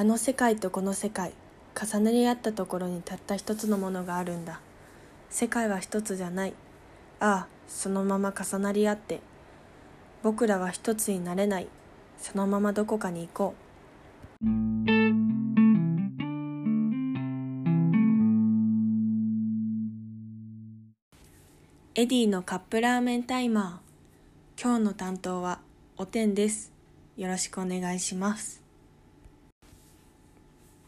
あの世界とこの世界重なり合ったところにたった一つのものがあるんだ。世界は一つじゃない。ああそのまま重なり合って。僕らは一つになれない。そのままどこかに行こう。エディのカップラーメンタイマー。今日の担当はおてんです。よろしくお願いします。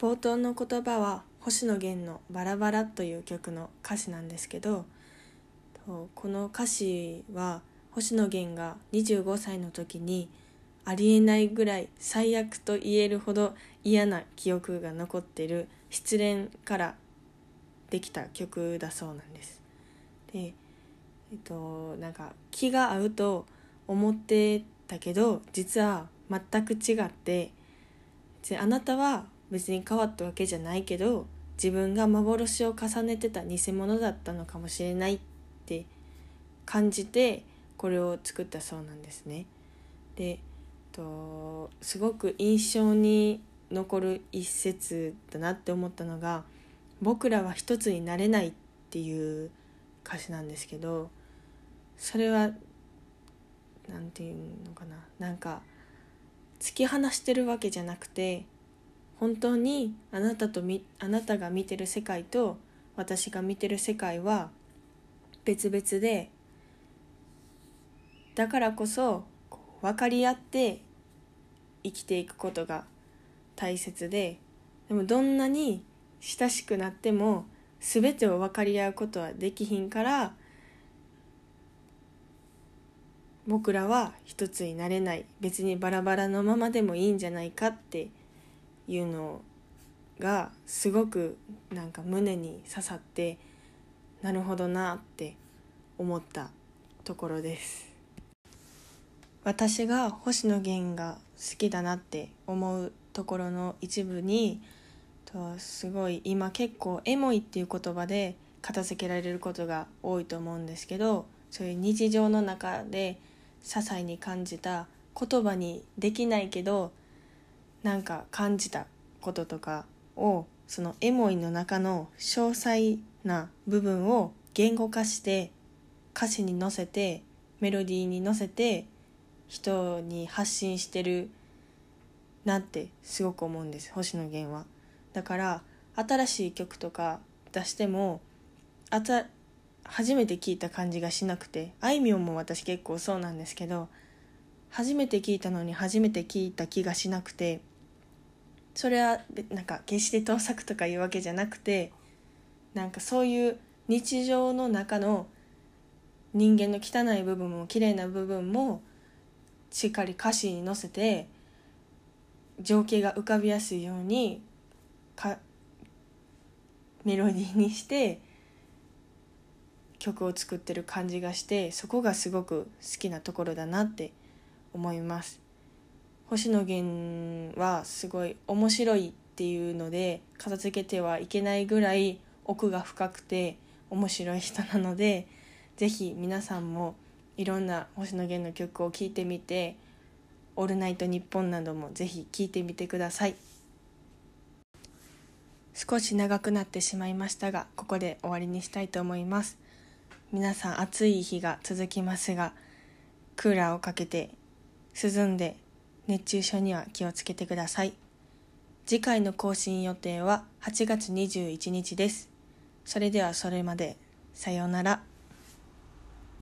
冒頭の言葉は星野源の「バラバラ」という曲の歌詞なんですけどこの歌詞は星野源が25歳の時にありえないぐらい最悪と言えるほど嫌な記憶が残ってる失恋からできた曲だそうなんです。でえっとなんか気が合うと思ってたけど実は全く違ってあなたは別に変わったわけじゃないけど自分が幻を重ねてた偽物だったのかもしれないって感じてこれを作ったそうなんですね。でとすごく印象に残る一節だなって思ったのが「僕らは一つになれない」っていう歌詞なんですけどそれは何て言うのかななんか突き放してるわけじゃなくて本当にあなたとみあなたが見てる世界と私が見てる世界は別々でだからこそ分かり合って生きていくことが大切ででもどんなに親しくなっても全てを分かり合うことはできひんから僕らは一つになれない。別にバラバラのままでもいいんじゃないかっていうのがすごくなんか胸に刺さってなるほどなって思ったところです。私が星野源が好きだなって思うところの一部にとすごい今結構エモいっていう言葉で片付けられることが多いと思うんですけどそういう日常の中で些細に感じた言葉にできないけどなんか感じたこととかをそのエモいの中の詳細な部分を言語化して歌詞に乗せてメロディーに乗せて人に発信してるなってすごく思うんです星野源は。だから新しい曲とか出してもあた初めて聞いた感じがしなくてあいみょんも私結構そうなんですけど初めて聞いたのに初めて聞いた気がしなくてそれはなんか決して盗作とかいうわけじゃなくてなんかそういう日常の中の人間の汚い部分も綺麗な部分もしっかり歌詞に乗せて情景が浮かびやすいようにかメロディーにして曲を作ってる感じがしてそこがすごく好きなところだなって思います。星野源はすごい面白いっていうので片付けてはいけないぐらい奥が深くて面白い人なので是非皆さんもいろんな星野源の曲を聴いてみて「オールナイトニッポン」なども是非聴いてみてください。少し長くなってしまいましたがここで終わりにしたいと思います。皆さん暑い日が続きますがクーラーをかけて涼んで熱中症には気をつけてください。次回の更新予定は8月21日です。それではそれまで。さようなら。